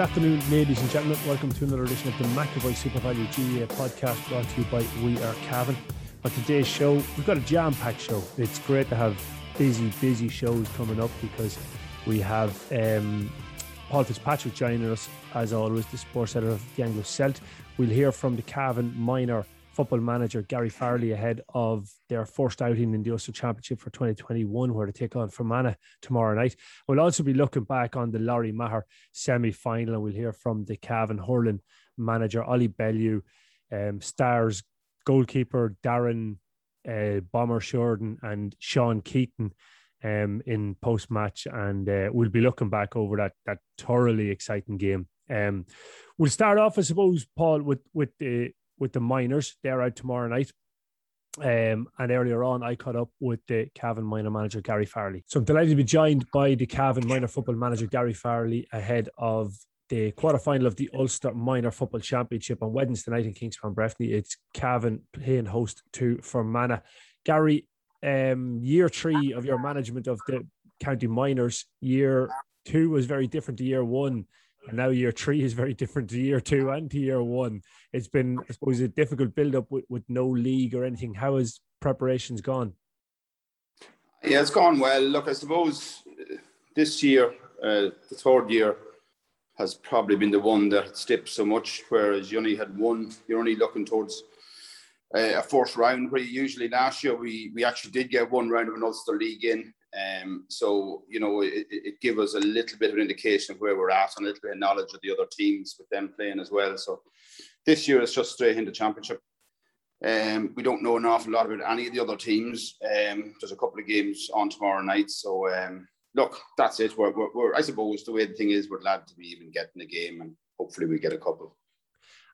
Good afternoon, ladies and gentlemen. Welcome to another edition of the McAvoy Super Value GAA podcast brought to you by We Are Cavan. On today's show, we've got a jam packed show. It's great to have busy, busy shows coming up because we have um, Paul Fitzpatrick joining us, as always, the sports editor of the Anglo Celt. We'll hear from the Cavan minor football manager Gary Farley ahead of their first outing in the Ulster Championship for 2021, where they take on Fermanagh tomorrow night. We'll also be looking back on the Lory Meagher semi final, and we'll hear from the Cavan hurling manager Ollie Bellew, um, Stars goalkeeper Darren uh, Bomber Sheridan, and Sean Keating. Um, in post match, and uh, we'll be looking back over that that thoroughly exciting game. Um, we'll start off, I suppose, Paul, with with the with the minors. They're out tomorrow night. Um, and earlier on, I caught up with the Cavan minor manager, Gary Farley. So I'm delighted to be joined by the Cavan minor football manager, Gary Farley ahead of the quarterfinal of the Ulster Minor Football Championship on Wednesday night in Kingspan Breffni. It's Cavan playing host to Fermanagh. Gary, um, year three of your management of the county minors, year two was very different to year one. And now year three is very different to year two and to year one. It's been, I suppose, a difficult build up with, with no league or anything. How has preparations gone? Yeah, it's gone well. Look, I suppose this year, uh, the third year, has probably been the one that stepped so much, whereas you only had one, you're only looking towards uh, a fourth round, where usually last year we, we actually did get one round of an Ulster League in. Um, so, you know, it, it gave us a little bit of an indication of where we're at and a little bit of knowledge of the other teams with them playing as well. So this year it's just straight into championship. Um, we don't know an awful lot about any of the other teams. Um, there's a couple of games on tomorrow night. So, um, look, that's it. We're, we're, we're, I suppose the way the thing is, we're glad to be even getting a game and hopefully we get a couple.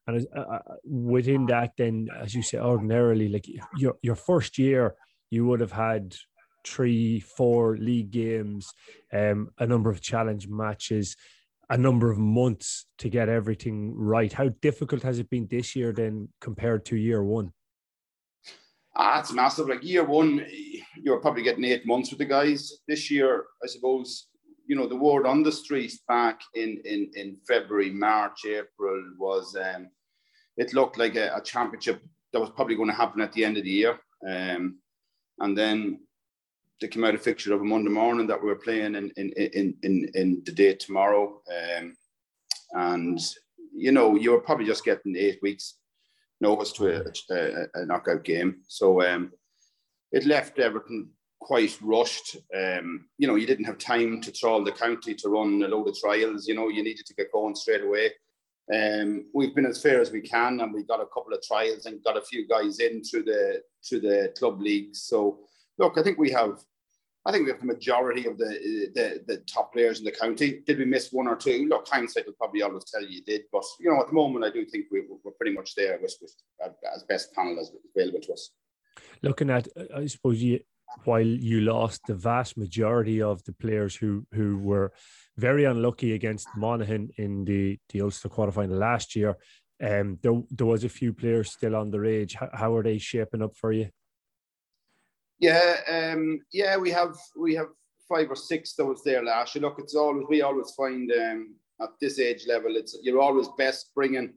And uh, uh, within that, then, as you say, ordinarily, like your your first year, you would have had three, four league games, um, a number of challenge matches, a number of months to get everything right. How difficult has it been this year then compared to year one? Ah, it's massive. Like year one, you're probably getting eight months with the guys. This year, I suppose, you know, the word on the streets back in in, in February, March, April was um, it looked like a, a championship that was probably going to happen at the end of the year. Um, and then they came out a fixture of a Monday morning that we were playing in in in in, in the day tomorrow, um, and you know you were probably just getting eight weeks notice to a, a, a knockout game. So um, it left everything quite rushed. Um, you know, you didn't have time to trawl the county to run a load of trials. You know, you needed to get going straight away. Um, we've been as fair as we can, and we got a couple of trials and got a few guys in through the through the club leagues. So look, I think we have, I think we have the majority of the, the the top players in the county. Did we miss one or two? Look, hindsight will probably always tell you you did, but you know, at the moment, I do think we, we're pretty much there with, with as best panel as available to us. Looking at, I suppose you, while you lost the vast majority of the players who who were very unlucky against Monaghan in the the Ulster quarterfinal last year. Um, there, there was a few players still on their age. How, how are they shaping up for you? Yeah, um, yeah, we have we have five or six that was there last year. Look, it's always we always find um, at this age level, it's you're always best bringing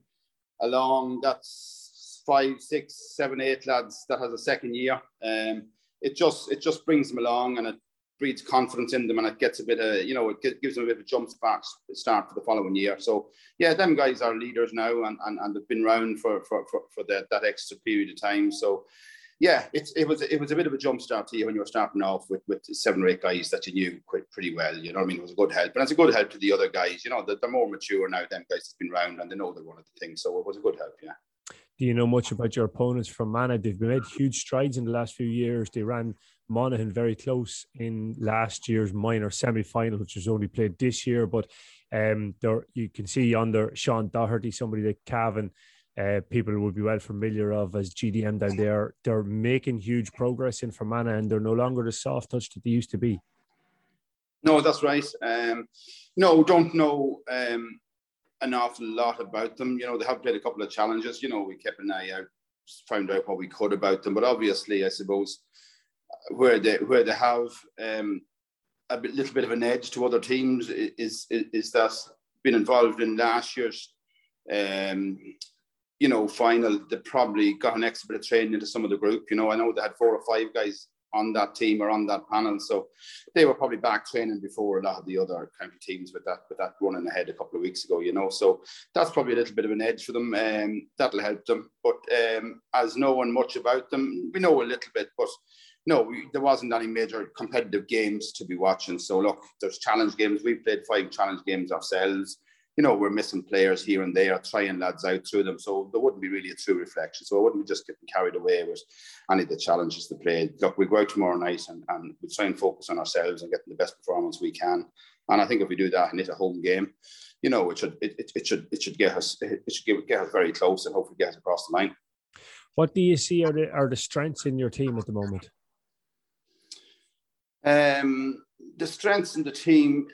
along that's five, six, seven, eight lads that has a second year. Um, it just it just brings them along and it breeds confidence in them and it gets a bit of you know it gives them a bit of a jump start start for the following year. So yeah, them guys are leaders now and and, and they've been around for for for, for that extra period of time. So yeah, it, it was it was a bit of a jump start to you when you were starting off with, with seven or eight guys that you knew quite pretty well. You know what I mean? It was a good help, but it's a good help to the other guys. You know, they're, they're more mature now. Them guys have been around and they know they're one of the things. So it was a good help. Yeah. Do you know much about your opponents from Mana? They've made huge strides in the last few years. They ran Monaghan very close in last year's minor semi final, which was only played this year. But um, there you can see under Sean Doherty, somebody that Cavan uh, people would be well familiar of as GDM down there. They're making huge progress in Fermanagh and they're no longer the soft touch that they used to be. No, that's right. Um, no, don't know um, an awful lot about them. You know, they have played a couple of challenges. You know, we kept an eye out, found out what we could about them. But obviously, I suppose where they where they have um, a bit, little bit of an edge to other teams is is, is that been involved in last year's um, you know, final, they probably got an extra bit of training into some of the group. You know, I know they had four or five guys on that team or on that panel, so they were probably back training before a lot of the other county teams with that with that running ahead a couple of weeks ago. You know, so that's probably a little bit of an edge for them. Um, that'll help them. But um, as knowing much about them, we know a little bit, but. No, there wasn't any major competitive games to be watching. So look, there's challenge games. We played five challenge games ourselves you know, we're missing players here and there, trying lads out through them. So there wouldn't be really a true reflection. So I wouldn't be just getting carried away with any of the challenges to play. Look, we'll go out tomorrow night and, and we'll try and focus on ourselves and getting the best performance we can. And I think if we do that and it's a home game, you know, it should it, it, it should it should get us it should get, get us very close and hopefully get us across the line. What do you see are the are the strengths in your team at the moment? Um, the strengths in the team,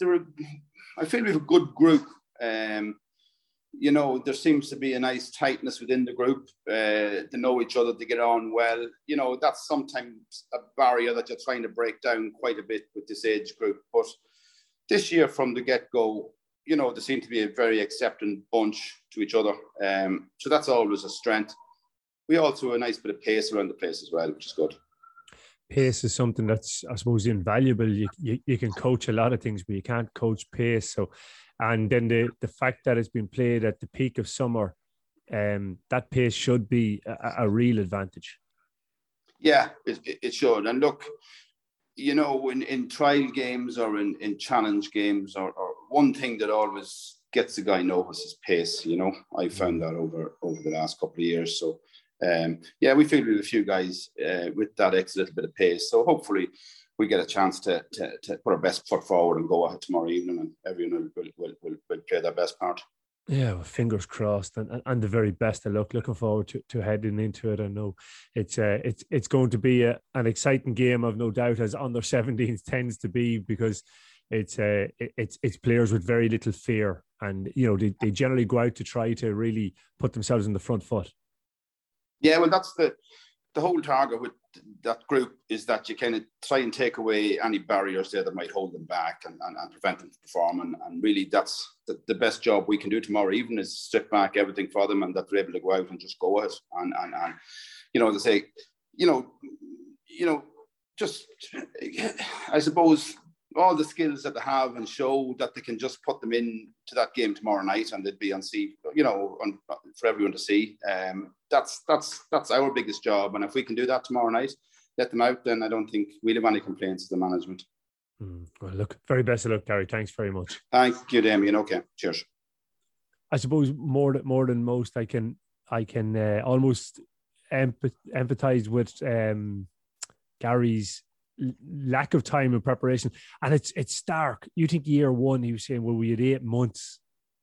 there are I feel we have a good group. Um, you know, there seems to be a nice tightness within the group. Uh, to know each other, to get on well. You know, that's sometimes a barrier that you're trying to break down quite a bit with this age group. But this year, from the get go, you know, there seem to be a very accepting bunch to each other. Um, so that's always a strength. We also have a nice bit of pace around the place as well, which is good pace is something that's I suppose invaluable. You, you, you can coach a lot of things, but you can't coach pace. So, and then the the fact that it's been played at the peak of summer, um, that pace should be a, a real advantage. Yeah, it, it should. And look, you know, in, in trial games or in, in challenge games, or, or one thing that always gets the guy nervous is pace. You know, I found that over over the last couple of years. So um, yeah, we fielded a few guys uh, with that extra little bit of pace. So hopefully we get a chance to, to, to put our best foot forward and go ahead tomorrow evening and everyone will, will, will, will play their best part. Yeah, well, fingers crossed, and, and the very best of luck. Looking forward to, to heading into it. I know it's uh, it's it's going to be a, an exciting game, I've no doubt, as under 17s tends to be, because it's uh, it's it's players with very little fear, and you know they, they generally go out to try to really put themselves in the front foot. Yeah, well, that's the the whole target with that group is that you kind of try and take away any barriers there that might hold them back and, and, and prevent them from performing. And really, that's the, the, best job we can do tomorrow, even is strip back everything for them and that they're able to go out and just go it. And, and, and you know, to say, you know, you know, just, I suppose all the skills that they have and show that they can just put them in to that game tomorrow night and they'd be on see you know on, for everyone to see um, that's that's that's our biggest job and if we can do that tomorrow night let them out then i don't think we'll have any complaints to the management mm, well look very best of luck gary thanks very much thank you damien okay cheers i suppose more than more than most i can i can uh, almost empathize with um, gary's lack of time and preparation. And it's it's stark. You think year one, he was saying, well, we had eight months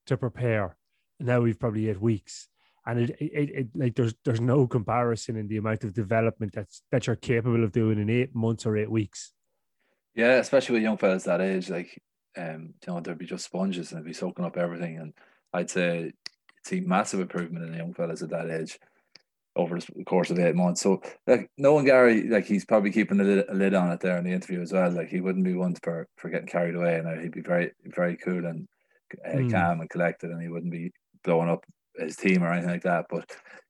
to prepare. And now we've probably eight weeks. And it, it, it, like there's there's no comparison in the amount of development that's that you're capable of doing in eight months or eight weeks. Yeah, especially with young fellas that age, like um, you know, they'd be just sponges and they'd be soaking up everything. And I'd say see massive improvement in the young fellas at that age over the course of eight months. So like knowing Gary, like he's probably keeping a lid, a lid on it there in the interview as well. Like he wouldn't be one for for getting carried away, and he'd be very very cool and uh, mm. calm and collected, and he wouldn't be blowing up his team or anything like that. But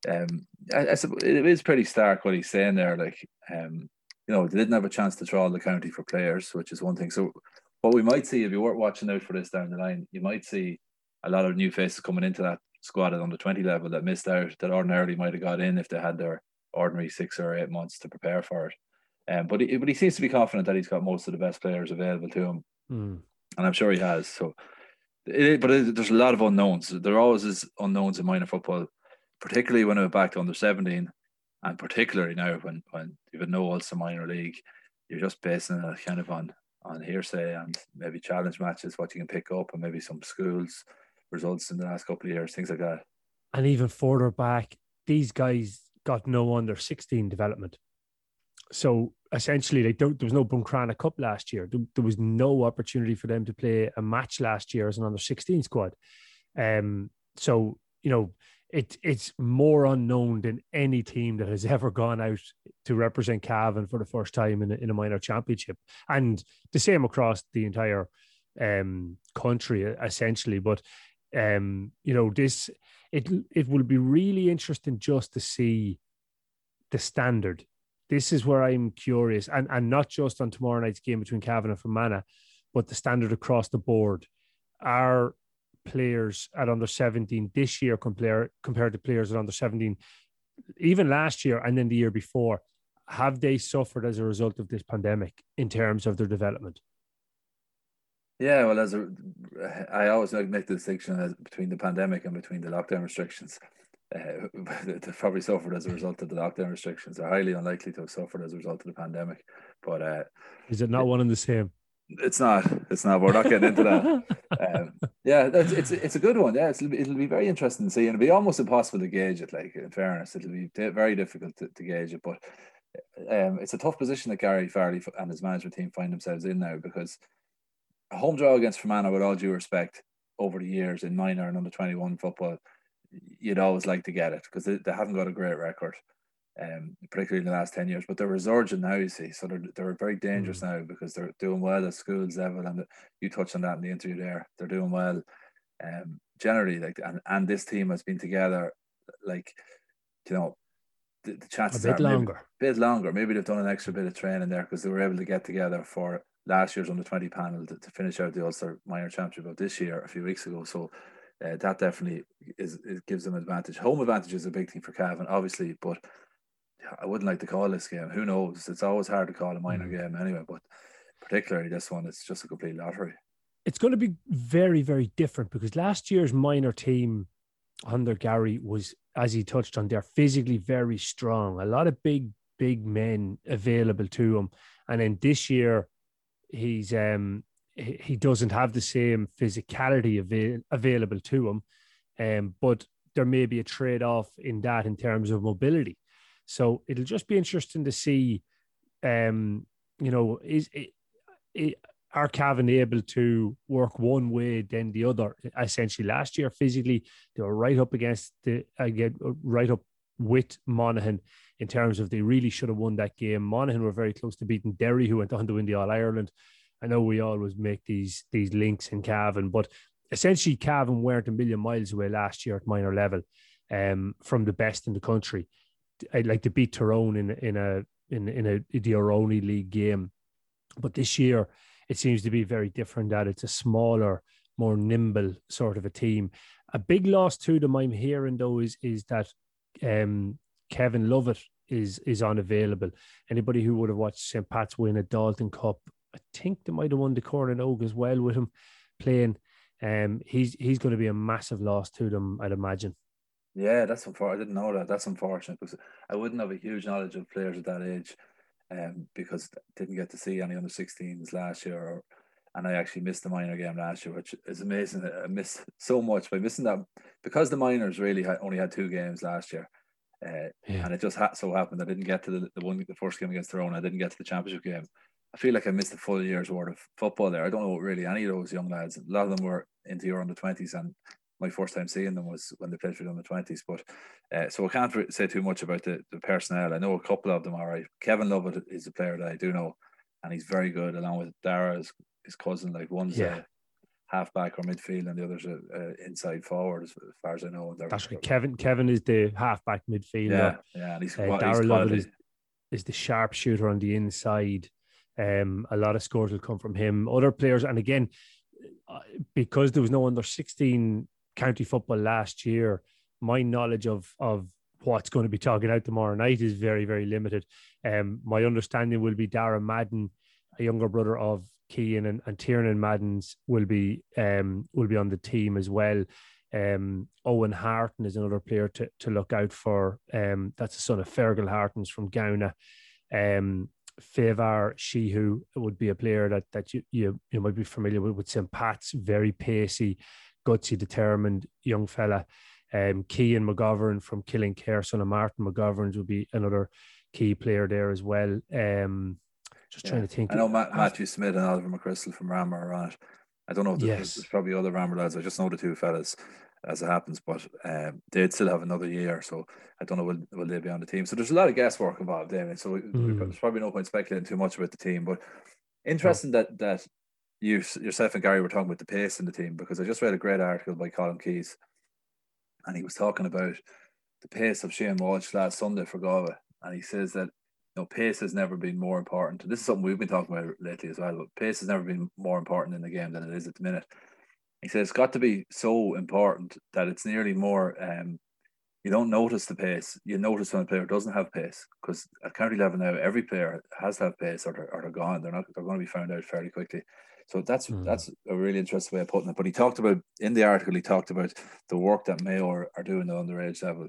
um, I, I it is pretty stark what he's saying there. Like um, you know, they didn't have a chance to draw the county for players, which is one thing. So what we might see if you weren't watching out for this down the line, you might see a lot of new faces coming into that squad at under 20 level that missed out that ordinarily might have got in if they had their ordinary six or eight months to prepare for it. Um, but he, but he seems to be confident that he's got most of the best players available to him, mm. and I'm sure he has. So, it, but it, there's a lot of unknowns. There always is unknowns in minor football, particularly when I went back to under 17, and particularly now when when you've had no Ulster minor league, you're just basing it kind of on on hearsay and maybe challenge matches, what you can pick up, and maybe some schools results in the last couple of years, things like that. And even further back, these guys got no under 16 development. So essentially, like, there, there was no Buncrana Cup last year. There, there, was no opportunity for them to play a match last year as an under 16 squad. Um, so, you know, it, it's more unknown than any team that has ever gone out to represent Cavan for the first time in a, in a minor championship. And the same across the entire um, country, essentially. But, um, you know, this, it, it will be really interesting just to see the standard this is where I'm curious, and and not just on tomorrow night's game between Cavan and Fermanagh, but the standard across the board. Are players at under 17 this year compare, compared to players at under 17, even last year and then the year before, have they suffered as a result of this pandemic in terms of their development? Yeah, well, as a, I always like make the distinction between the pandemic and between the lockdown restrictions uh, they've probably suffered as a result of the lockdown restrictions. They're highly unlikely to have suffered as a result of the pandemic. But uh, is it not one and the same? It's not. It's not. We're not getting into that. um, yeah, it's, it's it's a good one. Yeah, it'll be, it'll be very interesting to see, and it'll be almost impossible to gauge it. Like in fairness, it'll be very difficult to, to gauge it. But um, it's a tough position that Gary Farley and his management team find themselves in now because a home draw against Fermanagh, with all due respect, over the years in minor and under twenty one football you'd always like to get it because they, they haven't got a great record, um, particularly in the last 10 years. But they're resurgent now, you see. So they're, they're very dangerous mm. now because they're doing well at schools level. And you touched on that in the interview there. They're doing well. Um, generally, like, and, and this team has been together, like, you know, the, the chances a bit are longer. a bit longer. Maybe they've done an extra bit of training there because they were able to get together for last year's under 20 panel to, to finish out the Ulster Minor Championship of this year a few weeks ago. So uh, that definitely is it gives them advantage. Home advantage is a big thing for Cavan, obviously, but I wouldn't like to call this game. Who knows? It's always hard to call a minor mm. game anyway, but particularly this one, it's just a complete lottery. It's going to be very, very different because last year's minor team under Gary was, as he touched on, they're physically very strong. A lot of big, big men available to him, and then this year he's um he doesn't have the same physicality avail- available to him, um, but there may be a trade off in that in terms of mobility. So it'll just be interesting to see, um, you know, is it, it, are Cavan able to work one way then the other? Essentially, last year physically they were right up against the again right up with Monaghan in terms of they really should have won that game. Monaghan were very close to beating Derry, who went on to win the All Ireland. I know we always make these these links in Cavan, but essentially Cavan weren't a million miles away last year at minor level um, from the best in the country. I'd like to beat Tyrone in in a in in a the Aroni League game, but this year it seems to be very different. That it's a smaller, more nimble sort of a team. A big loss to them I'm hearing though is is that um, Kevin Lovett is is unavailable. Anybody who would have watched St. Pat's win a Dalton Cup I think they might have won the Corn Og as well with him playing. Um, he's he's going to be a massive loss to them, I'd imagine. Yeah, that's unfortunate. I didn't know that. That's unfortunate because I wouldn't have a huge knowledge of players at that age, um, because I didn't get to see any under 16s last year, or, and I actually missed the minor game last year, which is amazing. I missed so much by missing that because the minors really had, only had two games last year. Uh, yeah. And it just ha- so happened I didn't get to the, the one the first game against Tyrone. I didn't get to the championship game, I feel like I missed a full year's worth of football there. I don't know really any of those young lads. A lot of them were into your under twenties, and my first time seeing them was when they played for the under twenties. But uh, so I can't say too much about the, the personnel. I know a couple of them. All right, Kevin Lovett is a player that I do know, and he's very good. Along with Dara, his, his cousin, like one's yeah. a halfback or midfield, and the other's a, a inside forward, as, far as I know. That's right. Kevin Kevin is the halfback midfielder. Yeah, yeah, and he's, uh, Dara Lovett is, is the sharpshooter on the inside. Um, a lot of scores will come from him. Other players, and again, uh, because there was no under 16 county football last year, my knowledge of of what's going to be talking out tomorrow night is very, very limited. Um, my understanding will be Dara Madden, a younger brother of Cian and, and Tiernan Maddens will be um, will be on the team as well. Um, Owen Harton is another player to, to look out for. Um, that's the son of Fergal Hartons from Gowna. Um, Favar Shehu would be a player that that you, you you might be familiar with with St. Pat's, very pacey, gutsy, determined young fella. Um, Cian McGovern from Killinkere, son of Martin McGovern, would be another key player there as well. Um, just yeah. trying to think. I know Matt, Matthew Smith and Oliver McChrystal from Ramor are on it. I don't know if there's, yes. there's probably other Ramor lads. I just know the two fellas as it happens, but um, they'd still have another year. So I don't know will, will they be on the team. So there's a lot of guesswork involved, Damien. So mm. there's probably no point speculating too much about the team. But interesting that that you yourself and Gary were talking about the pace in the team because I just read a great article by Colm Keys, and he was talking about the pace of Shane Walsh last Sunday for Galway, and he says that you know, pace has never been more important. This is something we've been talking about lately as well. But pace has never been more important in the game than it is at the minute. He says it's got to be so important that it's nearly more. Um, you don't notice the pace. You notice when a player doesn't have pace because at county level now, every player has to have pace, or they're, or they're gone. They're not. They're going to be found out fairly quickly. So that's mm. that's a really interesting way of putting it. But he talked about in the article. He talked about the work that Mayo are, are doing the underage level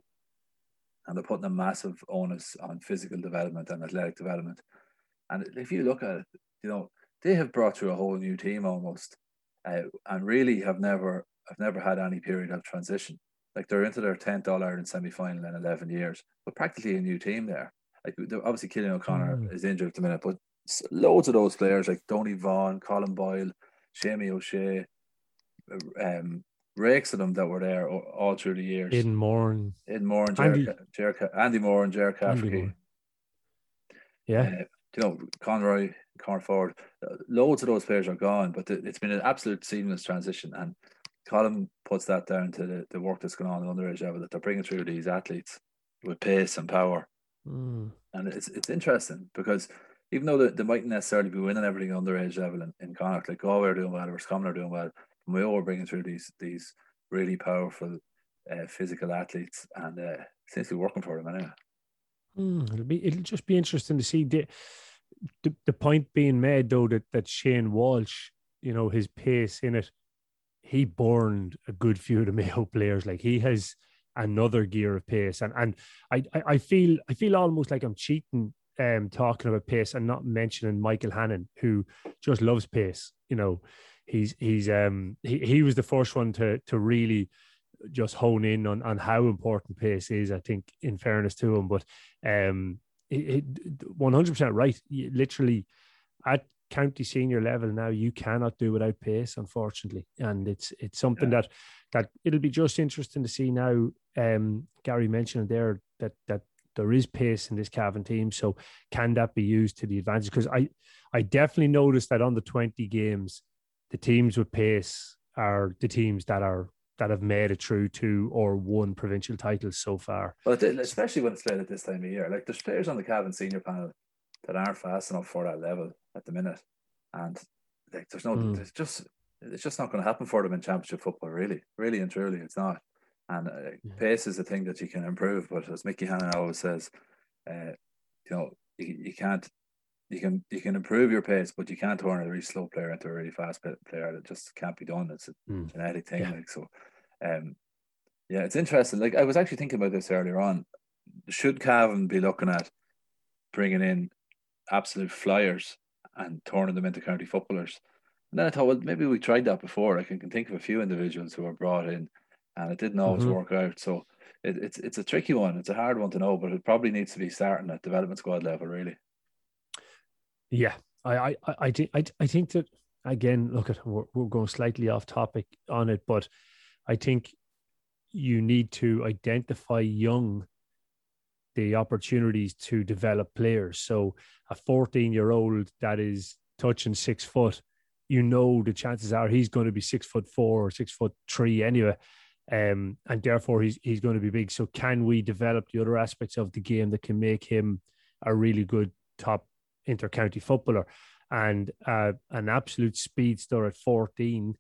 and they're putting a massive onus on physical development and athletic development. And if you look at it, you know, they have brought through a whole new team almost, uh, and really have never have never had any period of transition. Like they're into their tenth All Ireland semi final in eleven years, but practically a new team there. Like obviously, Cillian O'Connor mm. is injured at the minute, but loads of those players like Donny Vaughan, Colm Boyle, Seamie O'Shea, um, rakes of them that were there all through the years. In Moore, in Moore, and Andy, Jer, Andy Moore and Cafferty. Yeah, uh, you know Conroy, Cornford, uh, loads of those players are gone, but it's been an absolute seamless transition. And Colm puts that down to the, the work that's going on at underage level that they're bringing through these athletes with pace and power. Mm. And it's it's interesting because even though they, they mightn't necessarily be winning everything underage level in, in Connacht, like Galway are doing well, or Roscommon are doing well, we all bringing through these these really powerful uh, physical athletes, and uh, seems to be working for them anyway. Mm, it'll be it'll just be interesting to see the, the the point being made though that that Shane Walsh, you know, his pace in it, he burned a good few of the Mayo players. Like he has another gear of pace, and and I I feel I feel almost like I'm cheating um talking about pace and not mentioning Michael Hannon, who just loves pace. You know, he's he's um he, he was the first one to to really just hone in on on how important pace is. I think, in fairness to him, but um, one hundred percent right. literally, at county senior level now, you cannot do without pace, unfortunately, and it's it's something yeah. that that it'll be just interesting to see now. Um, Gary mentioned there that that there is pace in this Cavan team, so can that be used to the advantage? Because I I definitely noticed that on the twenty games the teams with pace are the teams that are that have made it through two or one provincial titles so far. Well, especially when it's played at this time of year, like there's players on the Cavan senior panel that aren't fast enough for that level at the minute, and like there's no, mm. there's just it's just not going to happen for them in championship football. Really, really and truly, it's not. And uh, yeah. pace is a thing that you can improve, but as Mickey Hannon always says, uh, you know, you, you can't you can you can improve your pace, but you can't turn a really slow player into a really fast player. That just can't be done. It's a mm. genetic thing. Yeah. Like so, um, yeah, it's interesting. Like I was actually thinking about this earlier on. Should Cavan be looking at bringing in absolute flyers and turning them into county footballers? And then I thought, well, maybe we tried that before. I can, can think of a few individuals who were brought in, and it didn't always mm-hmm. work out. So it, it's it's a tricky one. It's a hard one to know, but it probably needs to be starting at development squad level, really. Yeah, I, I, I, I, I think that again. Look at we're, we're going slightly off topic on it, but I think you need to identify young the opportunities to develop players. So a 14 year old that is touching six foot, you know the chances are he's going to be six foot four or six foot three anyway. Um, and therefore he's he's going to be big. So can we develop the other aspects of the game that can make him a really good top intercounty footballer, and uh, an absolute speedster at 14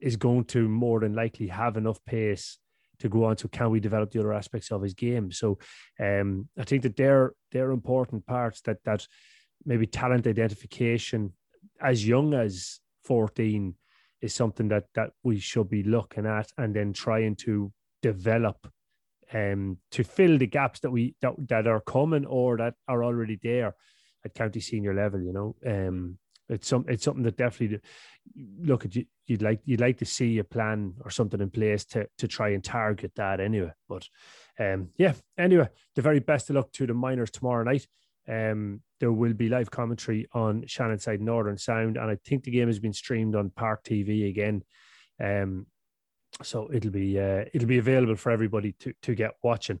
is going to more than likely have enough pace to go on to can we develop the other aspects of his game. So um, I think that they're they're important parts that that maybe talent identification as young as 14 is something that that we should be looking at and then trying to develop um, to fill the gaps that we that, that are coming or that are already there at county senior level. You know, um, it's some it's something that definitely look at you. You'd like you'd like to see a plan or something in place to to try and target that anyway. But um, yeah, anyway, the very best of luck to the miners tomorrow night. Um, there will be live commentary on Shannon Side Northern Sound, and I think the game has been streamed on Park TV again. Um, so it'll be uh, it'll be available for everybody to, to get watching.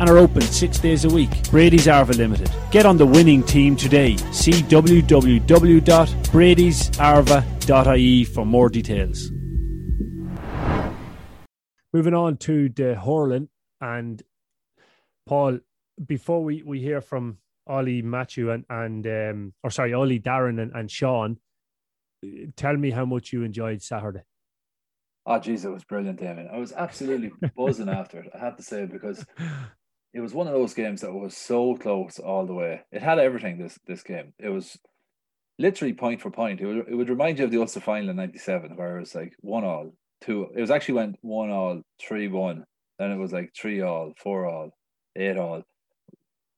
and are open six days a week. Brady's Arva Limited. Get on the winning team today. See www.bradysarva.ie for more details. Moving on to the hurling and Paul, before we, we hear from Ollie, Matthew, and and um, or sorry, Ollie, Darren, and, and Sean. Tell me how much you enjoyed Saturday. Oh, geez, it was brilliant, Damien. I was absolutely buzzing after it. I have to say because it was one of those games that was so close all the way. It had everything. This this game. It was literally point for point. It would, it would remind you of the Ulster final in '97, where it was like one all, two. It was actually went one all, three one. Then it was like three all, four all, eight all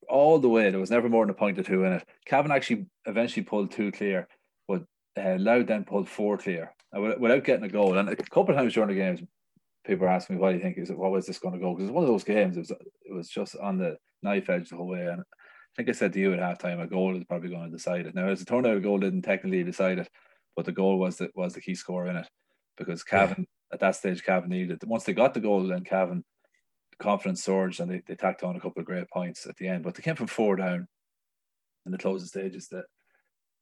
all the way. There was never more than a point or two in it. Cavan actually eventually pulled two clear, but uh, Louth then pulled four clear without getting a goal. And a couple of times during the games, people were asking me, "What do you think? Is it what was this going to go?" Because it's one of those games. It was it was just on the knife edge the whole way. And I think I said to you at halftime, a goal is probably going to decide it. Now, as it turned out, a goal didn't technically decide it, but the goal was the, was the key score in it because Cavan yeah. at that stage, Cavan needed once they got the goal, then Cavan confidence surged and they, they tacked on a couple of great points at the end. But they came from four down in the closing stages. That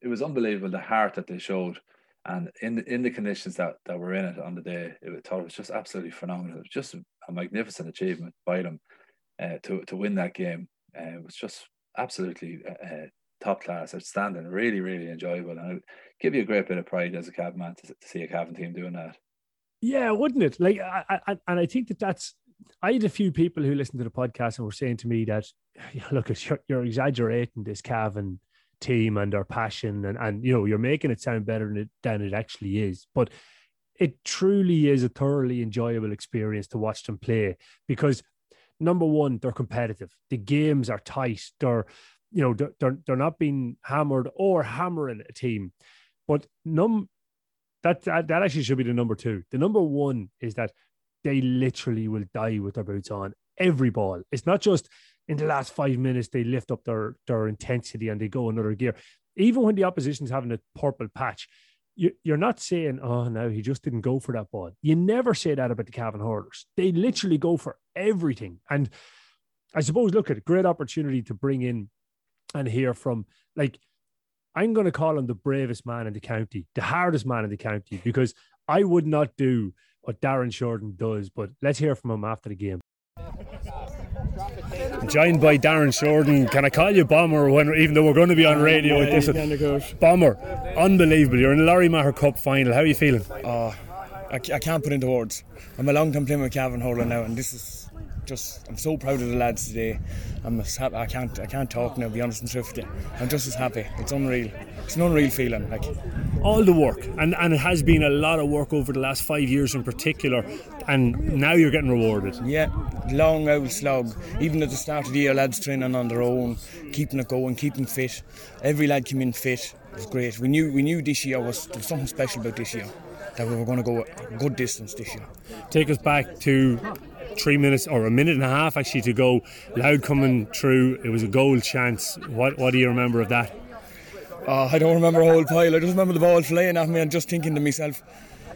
it was unbelievable the heart that they showed, and in the, in the conditions that that were in it on the day, it, thought it was just absolutely phenomenal. It was just a magnificent achievement by them uh, to to win that game. Uh, it was just absolutely uh, top class, outstanding, really really enjoyable, and it give you a great bit of pride as a Cavan man to, to see a Cavan team doing that. Yeah, wouldn't it? Like, I, I, and I think that that's I had a few people who listened to the podcast and were saying to me that, look, you're, you're exaggerating this Cavan team and their passion, and and you know you're making it sound better than it, than it actually is. But it truly is a thoroughly enjoyable experience to watch them play because number one, they're competitive. The games are tight. They're you know they're they're, not being hammered or hammering a team, but num that, that that actually should be the number two. The number one is that they literally will die with their boots on every ball. It's not just in the last five minutes they lift up their their intensity and they go another gear. Even when the opposition's having a purple patch, you, you're not saying, "Oh no, he just didn't go for that ball." You never say that about the Cavan hurlers. They literally go for everything. And I suppose, look at a great opportunity to bring in and hear from like I'm going to call him the bravest man in the county, the hardest man in the county, because I would not do what Darren Sheridan does. But let's hear from him after the game. Joined by Darren Sheridan. Can I call you Bomber when, even though we're going to be on radio yeah, with this? Bomber, unbelievable. You're in the Lory Meagher Cup final. How are you feeling? Oh, I, I can't put into words. I'm a long time playing with Cavan Hurling now, and this is just I'm so proud of the lads today. I'm happy, I can't I can't talk now. Be honest and truth with you. I'm just as happy. It's unreal. It's an unreal feeling. Like all the work, and and it has been a lot of work over the last five years in particular, and now you're getting rewarded. Yeah, long old slog. Even at the start of the year, lads training on their own, keeping it going, keeping fit. Every lad came in fit. It was great. We knew we knew this year was there was something special about this year that we were going to go a good distance this year. Take us back to three minutes or a minute and a half actually to go. Louth coming through. It was a goal chance. What what do you remember of that? Uh, I don't remember a whole pile. I just remember the ball flying at me and just thinking to myself,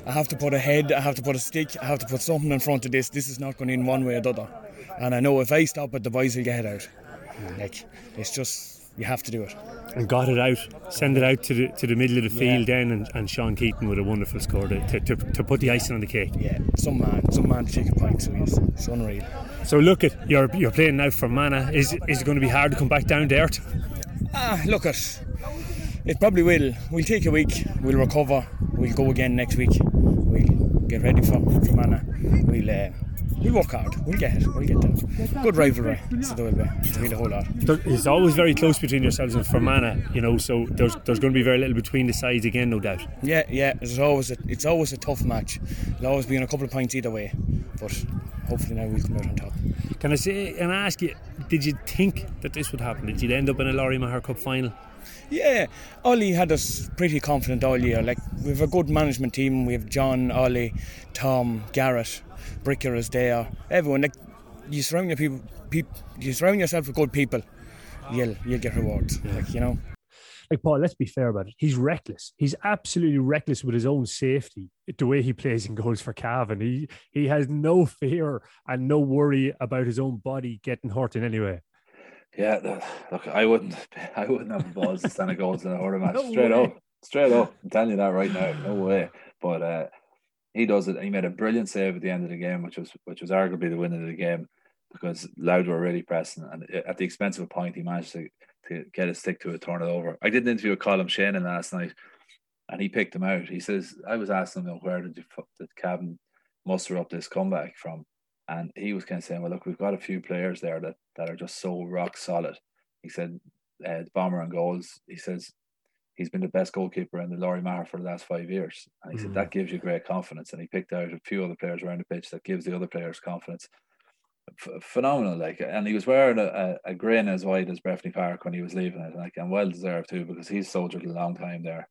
I have to put a head, I have to put a stick, I have to put something in front of this. This is not going in one way or the other. And I know if I stop it, the boys will get it out. Like it's just you have to do it. And got it out, send it out to the to the middle of the field then, and, and Sean Keating with a wonderful score to, to, to, to put the icing on the cake. Yeah, some man, some man to take a point. So yes, it's unreal. So look at you're you're playing now for Mana. Is is it going to be hard to come back down to earth? Ah, look at it. Probably will. We'll take a week. We'll recover. We'll go again next week. We'll get ready for for Mana. We'll. Uh, we'll work hard. We'll get it. We'll get there. Good rivalry. So there will be. A whole lot. There- It's always very close between yourselves and Fermanagh, you know. So there's there's going to be very little between the sides again, no doubt. Yeah, yeah. It's always a, it's always a tough match. It'll always be in a couple of points either way. But hopefully now we'll come out on top. Can I say and ask you, did you think that this would happen? Did you end up in a Lory Meagher Cup final? Yeah, Ollie had us pretty confident all year. Like we have a good management team. We have John, Ollie, Tom, Garrett, Bricker is there. Everyone. Like you surround your people, peop, you surround yourself with good people. You'll you'll get rewards. Like you know. Like Paul, let's be fair about it. He's reckless. He's absolutely reckless with his own safety. The way he plays and goals for Cavan, he he has no fear and no worry about his own body getting hurt in any way. Yeah, the- look, I wouldn't, I wouldn't have the balls to stand a goals in a hurling match. No straight way. up, straight up. I'm telling you that right now. No way. But uh, he does it. He made a brilliant save at the end of the game, which was which was arguably the win of the game because Louth were really pressing, and at the expense of a point, he managed to, to get his stick to it, turn it over. I did an interview with Colin Shannon last night, and he picked him out. He says, I was asking him, where did you fu- did Cavan muster up this comeback from? And he was kind of saying, well, look, we've got a few players there that, that are just so rock solid. He said, uh, Bomber and goals. He says he's been the best goalkeeper in the Lory Meagher for the last five years. And he Mhm. said that gives you great confidence. And he picked out a few other players around the pitch that gives the other players confidence. Ph- phenomenal, like, and he was wearing a, a, a grin as wide as Breffni Park when he was leaving it, like, and well deserved too because he's soldiered a long time there.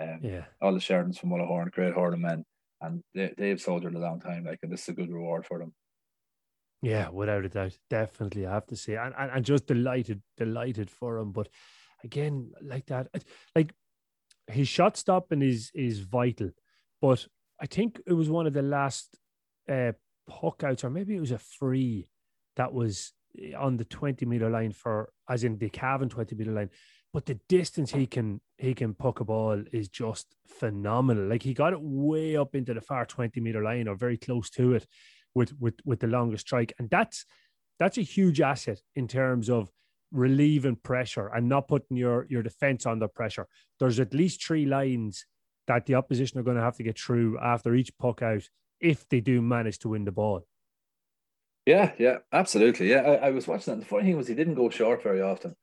Um, Yeah. all the Sheridans from Mullahoran, great hurling men, and they, they've soldiered a long time, like, and this is a good reward for them. Yeah, without a doubt, definitely. I have to say, and, and, and just delighted, delighted for him. But again, like that, like his shot stopping is is vital. But I think it was one of the last uh, puck outs, or maybe it was a free that was eh, on the twenty meter line for, as in the Cavan twenty meter line. But the distance he can he can puck a ball is just phenomenal. Like he got it way up into the far twenty meter line, or very close to it with with with the longest strike, and that's that's a huge asset in terms of relieving pressure and not putting your your defense under pressure. There's at least three lines that the opposition are going to have to get through after each puck out if they do manage to win the ball. Yeah, yeah, absolutely. Yeah, I, I was watching that. The funny thing was he didn't go short very often.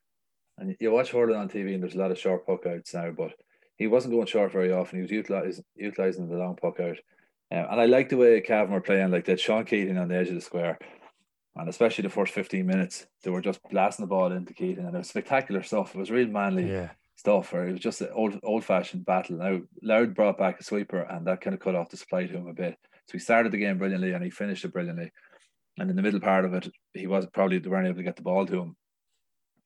And you watch hurling on TV, and there's a lot of short puck outs now, but he wasn't going short very often. He was utilizing utilizing the long puck out. Um, and I like the way Cavan were playing, like that Sean Keating on the edge of the square. And especially the first 15 minutes, they were just blasting the ball into Keating, and it was spectacular stuff. It was real manly Yeah, stuff, or it was just an old old fashioned battle. Now Louth brought back a sweeper, and that kind of cut off the supply to him a bit. So he started the game brilliantly, and he finished it brilliantly. And in the middle part of it, he was probably they weren't able to get the ball to him.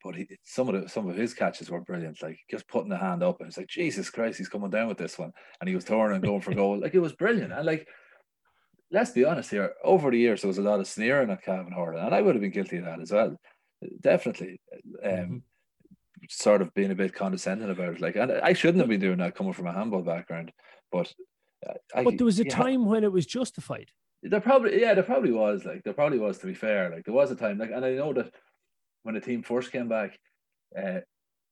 But he, some of the, some of his catches were brilliant, like just putting the hand up, and it's like Jesus Christ, he's coming down with this one, and he was turning and going for goal, like it was brilliant. And like, let's be honest here, over the years there was a lot of sneering at Cavan hurling, and I would have been guilty of that as well, definitely. Um, sort of being a bit condescending about it. Like, and I shouldn't have been doing that coming from a handball background, but I, but there was a time when it was justified. There probably, yeah, there probably was. Like, there probably was. To be fair, like there was a time. Like, and I know that when the team first came back, uh,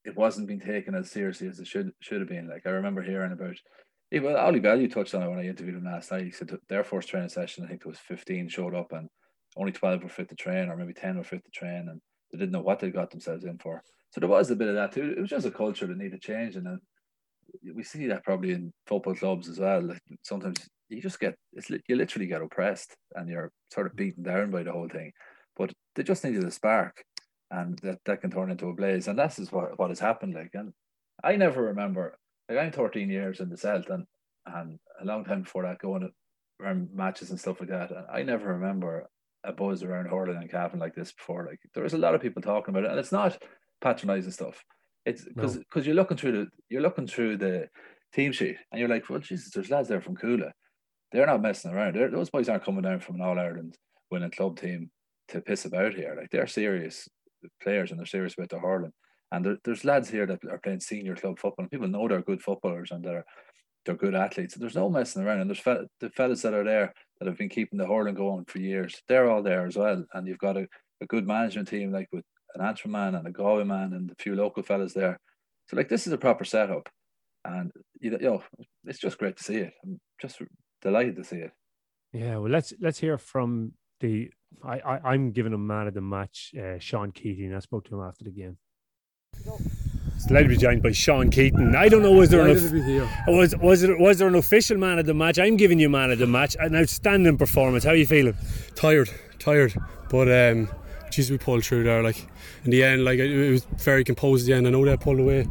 it wasn't being taken as seriously as it should should have been. Like, I remember hearing about. Well, Ollie Value touched on it when I interviewed him last night. He said their first training session, I think there was 15 showed up and only 12 were fit to train, or maybe 10 were fit to train, and they didn't know what they got themselves in for. So there was a bit of that too. It was just a culture that needed change, and we see that probably in football clubs as well. Like sometimes you just get you literally get oppressed and you're sort of beaten down by the whole thing. But they just needed a spark, and that, that can turn into a blaze, and that's is what what has happened. Like, and I never remember. Like I'm 13 years in the Celt, and and a long time before that, going to around matches and stuff like that. And I never remember a buzz around hurling and Cavan like this before. Like there was a lot of people talking about it, and it's not patronizing stuff. It's because because you're looking through the you're looking through the team sheet and you're like, well, Jesus, there's lads there from Cuala. they're not messing around. They're, those boys aren't coming down from an All Ireland winning club team to piss about here. Like they're serious players and they're serious about their hurling. And there, there's lads here that are playing senior club football. And people know they're good footballers and they're they're good athletes. There's no messing around. And there's fe- the fellas that are there that have been keeping the hurling going for years. They're all there as well. And you've got a, a good management team like with an Antrim man and a Galway man and a few local fellas there. So like this is a proper setup. And you know, it's just great to see it. I'm just delighted to see it. Yeah, well, let's let's hear from the. I, I am giving him man of the match, uh, Sean Keating. I spoke to him after the game. It's delighted to be joined by Sean Keating. I don't know was there an, was was there was there an official man of the match? I'm giving you man of the match. An outstanding performance. How are you feeling? Tired, tired, but um, geez, we pulled through there. Like in the end, like it was very composed. At the end, I know they pulled away.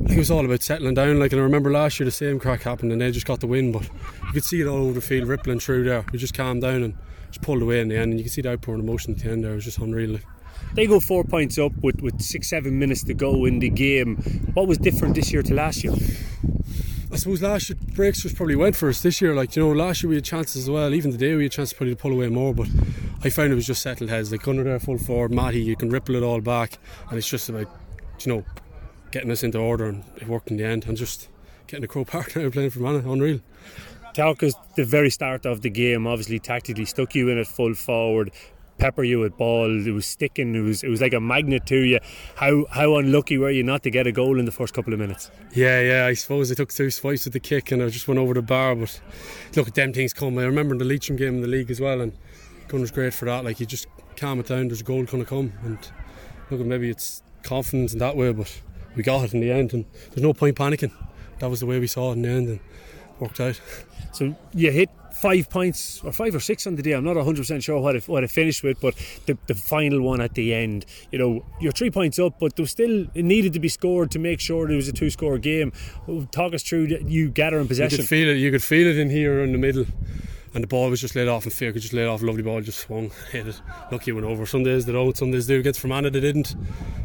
Like it was all about settling down. Like and I remember last year the same crack happened and they just got the win, but you could see it all over the field rippling through there. We just calmed down and just pulled away in the end, and you can see the outpouring of emotion at the end there. It was just unreal. They go four points up with, with six, seven minutes to go in the game. What was different this year to last year? I suppose last year breaks was probably went for us. This year, like you know, last year we had chances as well. Even today we had chances probably to pull away more, but I found it was just settled heads. Like Gunner there full forward, Matty, you can ripple it all back, and it's just about you know getting us into order, and it worked in the end. And just getting the Croke Park now playing for Mana, unreal. Talk the very start of the game, obviously tactically stuck you in at full forward, pepper you with ball. It was sticking. It was it was like a magnet to you. How how unlucky were you not to get a goal in the first couple of minutes? Yeah, yeah. I suppose I took two swipes with the kick and I just went over the bar. But look, at them things come. I remember in the Leitrim game in the league as well, and Gunner's great for that. Like you just calm it down. There's a goal to come, and look, maybe it's confidence in that way, but we got it in the end, and there's no point panicking. That was the way we saw it in the end, and worked out. So you hit five points or five or six on the day. I'm not 100% sure what it, what it finished with, but the, the final one at the end, you know, you're three points up, but there was still, it needed to be scored to make sure there was a two score game. Talk us through you gathering possession. You could feel it, you could feel it in here in the middle. And the ball was just laid off, and Fair could just lay it off. Lovely ball, just swung, hit it. Lucky it went over. Some days they don't, some days they do. Against Fermanagh, they didn't.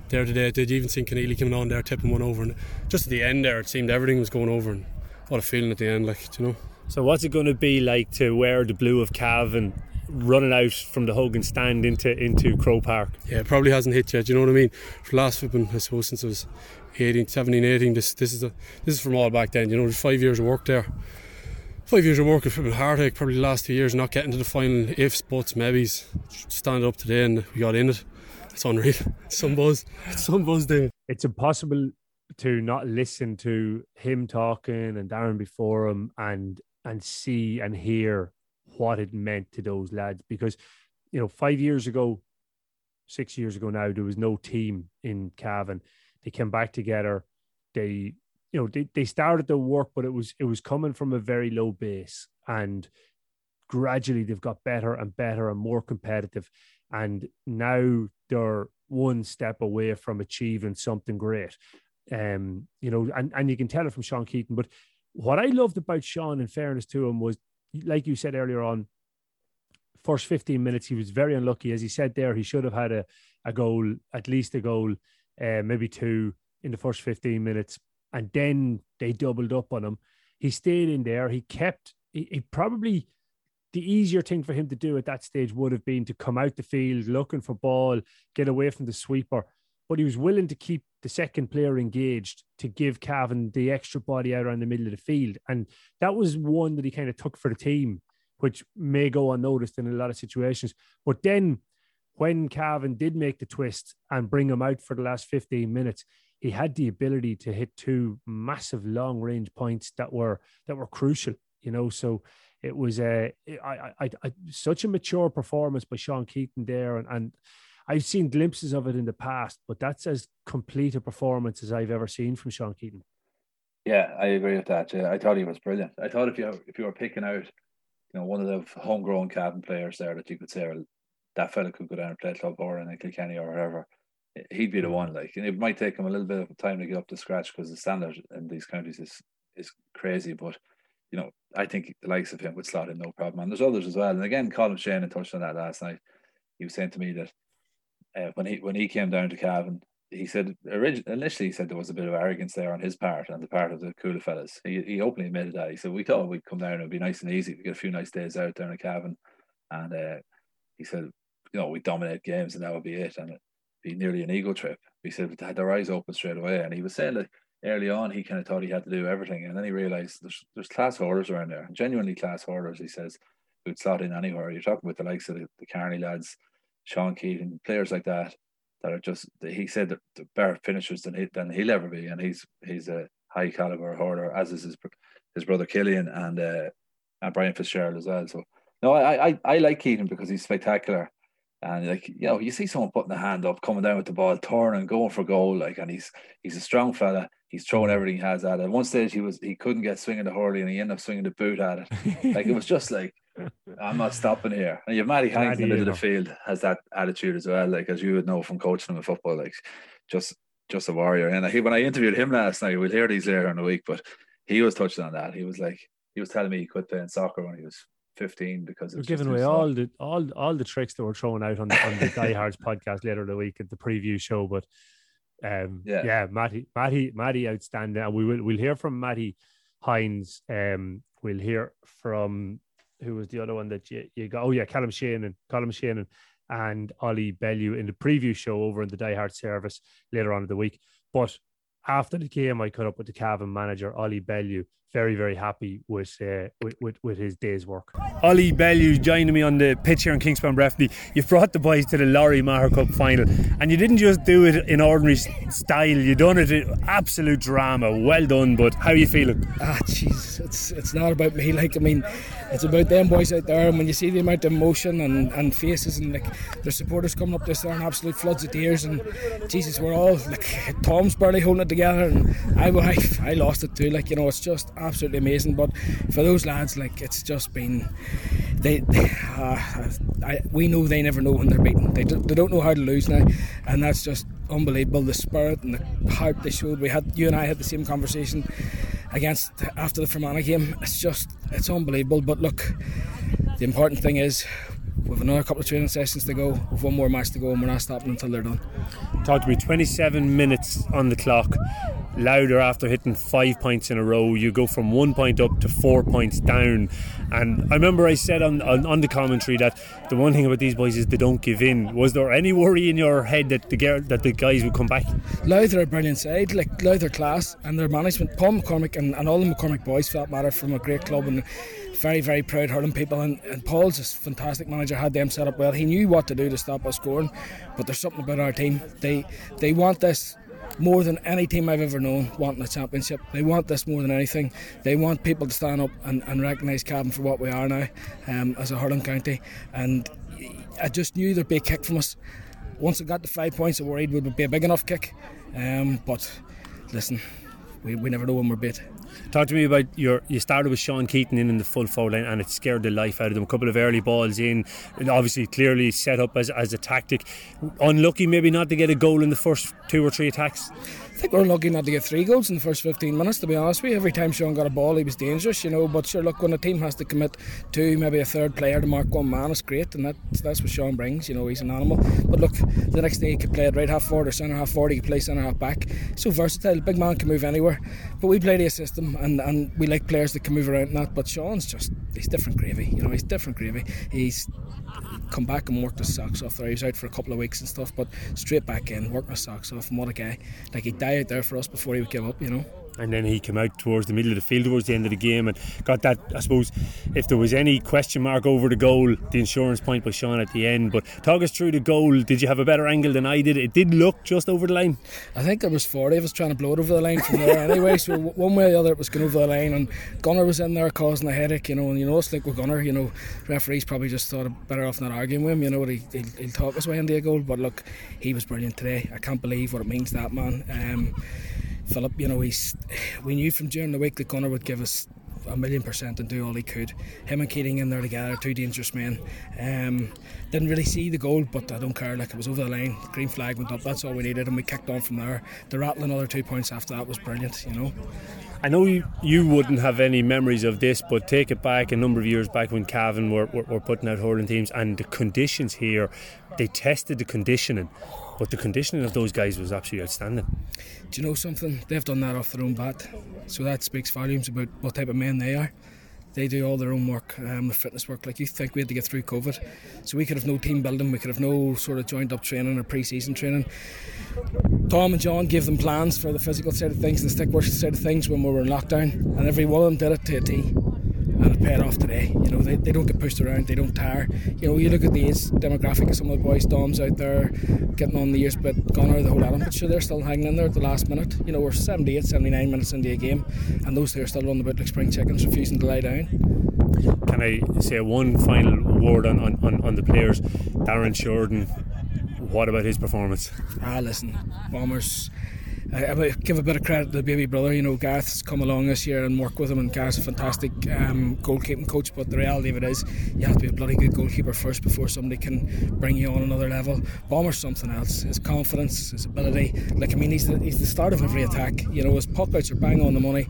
There today, did you even see Keneally coming on there, tipping one over? And just at the end there, it seemed everything was going over. And what a feeling at the end, like, you know. So what's it going to be like to wear the blue of Cavan running out from the Hogan stand into into Croke Park? Yeah, it probably hasn't hit yet. Do You know what I mean? For the last I suppose since I was 18, 17, 18, this this is a, this is from all back then. You know, there's five years of work there. Five years of work, been heartache. Probably the last two years, not getting to the final. Ifs, buts, maybes. Stand up today and we got in it. It's unreal. Some buzz. Some buzz, David. It's impossible to not listen to him talking and Darren before him and and see and hear what it meant to those lads. Because you know five years ago six years ago now there was no team in Cavan. They came back together. They you know they, they started their work but it was it was coming from a very low base. And gradually they've got better and better and more competitive. And now they're one step away from achieving something great um you know and and you can tell it from Sean Keating. but what I loved about Sean, in fairness to him, was like you said earlier on, first 15 minutes, he was very unlucky. As he said there, he should have had a, a goal, at least a goal, uh, maybe two in the first 15 minutes. And then they doubled up on him. He stayed in there. He kept, he, he probably, the easier thing for him to do at that stage would have been to come out the field looking for ball, get away from the sweeper. But he was willing to keep the second player engaged to give Cavan the extra body out around the middle of the field. And that was one that he kind of took for the team, which may go unnoticed in a lot of situations. But then when Cavan did make the twist and bring him out for the last 15 minutes, he had the ability to hit two massive long range points that were that were crucial, you know. So it was uh, a I, I, I, such a mature performance by Sean Keating there, and, and I've seen glimpses of it in the past, but that's as complete a performance as I've ever seen from Sean Keating. Yeah, I agree with that. Yeah, I thought he was brilliant. I thought if you if you were picking out, you know, one of the homegrown Cavan players there that you could say that fella could go down and play club or in Kilkenny or wherever, he'd be the one. Like, and it might take him a little bit of time to get up to scratch because the standard in these counties is is crazy. But you know, I think the likes of him would slot in no problem. And there's others as well. And again, Colm Shannon touched on that last night. He was saying to me that uh, when he when he came down to Cavan, he said initially he said there was a bit of arrogance there on his part and the part of the Cuala fellas. He, he openly admitted that. He said we thought we'd come down and it'd be nice and easy. We get a few nice days out there in a cabin, and uh, he said, you know, we dominate games and that would be it, and it'd be nearly an ego trip. He said they had their eyes open straight away, and he was saying that early on he kind of thought he had to do everything, and then he realised there's there's class hurlers around there, genuinely class hurlers. He says who'd slot in anywhere. You're talking about the likes of the, the Carney lads, Sean Keating, players like that that are just he said that the better finishers than he than he'll ever be, and he's he's a high caliber hurler, as is his his brother Killian and uh, and Brian Fitzgerald as well. So no, I I, I like Keating because he's spectacular. And like you know, you see someone putting the hand up, coming down with the ball, turning, going for goal, like, and he's he's a strong fella. He's throwing everything he has at it. At one stage, he was he couldn't get swinging the hurley, and he ended up swinging the boot at it. like it was just like I'm not stopping here. And you have Matty Hanks in the middle of the field has that attitude as well, like as you would know from coaching him in football, like just just a warrior. And I, when I interviewed him last night, we'll hear these later in the week, but he was touching on that. He was like, he was telling me he quit playing soccer when he was 15 because we're giving away all the all all the tricks that were thrown out on the, on the Diehards podcast later in the week at the preview show. But um, yeah, yeah, Matty, Matty, Matty, outstanding. And we will we'll hear from Matty Hines. Um, we'll hear from who was the other one that you, you got? Oh yeah, Colm Shannon, Colm Shannon, and Ollie Bellew in the preview show over in the Die Hard service later on in the week. But after the game, I caught up with the Cavan manager, Ollie Bellew, very very happy with, uh, with, with with his day's work. Ollie Bellew joining me on the pitch here in Kingspan Breffni. You brought the boys to the Lory Meagher Cup final, and you didn't just do it in ordinary style. You done it in absolute drama. Well done, but how are you feeling? Ah, jeez, it's it's not about me. Like I mean, it's about them boys out there. And when you see the amount of emotion and, and faces and like their supporters coming up this there in absolute floods of tears, and Jesus, we're all like Tom's barely holding it together, and I I, I lost it too. Like you know, it's just absolutely amazing. But for those lads, like it's just been they, uh, I, we know they never know when they're beaten. They, do, they don't know how to lose now, and that's just unbelievable. The spirit and the heart they showed. We had you and I had the same conversation against after the Fermanagh game. It's just it's unbelievable. But look, the important thing is we've another couple of training sessions to go, with one more match to go, and we're not stopping until they're done. Talk to me. 27 minutes on the clock. Louth after hitting five points in a row. You go from one point up to four points down. And I remember I said on, on, on the commentary that the one thing about these boys is they don't give in. Was there any worry in your head that the girl, that the guys would come back? Louth are a brilliant side, like Louth are class, and their management, Paul McCormick and, and all the McCormick boys for that matter, from a great club and very, very proud hurling people. And, and Paul's a fantastic manager, had them set up well. He knew what to do to stop us scoring, but there's something about our team. They they want this more than any team I've ever known wanting a championship. They want this more than anything. They want people to stand up and, and recognise Cavan for what we are now um, as a hurling county. And I just knew there'd be a kick from us. Once I got the five points, I worried would be a big enough kick. Um, but listen, we, we never know when we're bit. Talk to me about your. You started with Sean Keating in, in the full forward line, and it scared the life out of them. A couple of early balls in, and obviously clearly set up as, as a tactic. Unlucky, maybe not to get a goal in the first two or three attacks. I think we're lucky not to get three goals in the first 15 minutes, to be honest with you. Every time Sean got a ball, he was dangerous, you know. But sure, look, when a team has to commit two, maybe a third player to mark one man, it's great, and that's, that's what Sean brings, you know, he's an animal. But look, the next day he could play at right half forward or centre half forward, he could play centre half back. So versatile, big man can move anywhere. But we play the system, and, and we like players that can move around that. But Sean's just, he's different gravy, you know, he's different gravy. He's come back and worked his socks off there. He was out for a couple of weeks and stuff, but straight back in, working his socks off, and what a guy. Like, he die out there for us before he would give up, you know and then he came out towards the middle of the field towards the end of the game and got that I suppose if there was any question mark over the goal the insurance point was shown at the end. But talk us through the goal. Did you have a better angle than I did? It did look just over the line. I think there was 40 of us trying to blow it over the line from there anyway so one way or the other it was going over the line and Gunner was in there causing a headache you know and you know it's like with Gunner you know referees probably just thought better off not arguing with him you know he, he'll, he'll talk his way into a goal. But look he was brilliant today. I can't believe what it means that man. Um, Philip, you know, he's we knew from during the week that Gunner would give us a million percent and do all he could. Him and Keating in there together, two dangerous men. Um, didn't really see the goal, but I don't care. Like it was over the line, green flag went up. That's all we needed, and we kicked on from there. The rattling other two points after that was brilliant. You know. I know you, you wouldn't have any memories of this, but take it back a number of years back when Cavan were, were, were putting out hurling teams, and the conditions here, they tested the conditioning but the conditioning of those guys was absolutely outstanding. Do you know something? They've done that off their own bat, so that speaks volumes about what type of men they are. They do all their own work, um, the fitness work. Like you think we had to get through COVID, so we could have no team building, we could have no sort of joined up training or pre-season training. Tom and John gave them plans for the physical side of things, and the stick work side of things when we were in lockdown, and every one of them did it to a T and it paid off today. You know, they, they don't get pushed around, they don't tire. You know, you look at the age demographic of some of the boys, Dom's out there getting on the years, but gone out of the whole element, but sure, they're still hanging in there at the last minute. You know, we're 78, 79 minutes into a game, and those two are still on running about like spring chickens, refusing to lie down. Can I say one final word on, on, on, on the players? Darren Sheridan, what about his performance? Ah, listen, Bombers I, I give a bit of credit to the baby brother. You know, Gareth's come along this year and worked with him, and Gareth's a fantastic um, goalkeeping coach. But the reality of it is, you have to be a bloody good goalkeeper first before somebody can bring you on another level. Bomber's something else. His confidence, his ability. Like I mean, he's the, he's the start of every attack. You know, his puck outs are bang on the money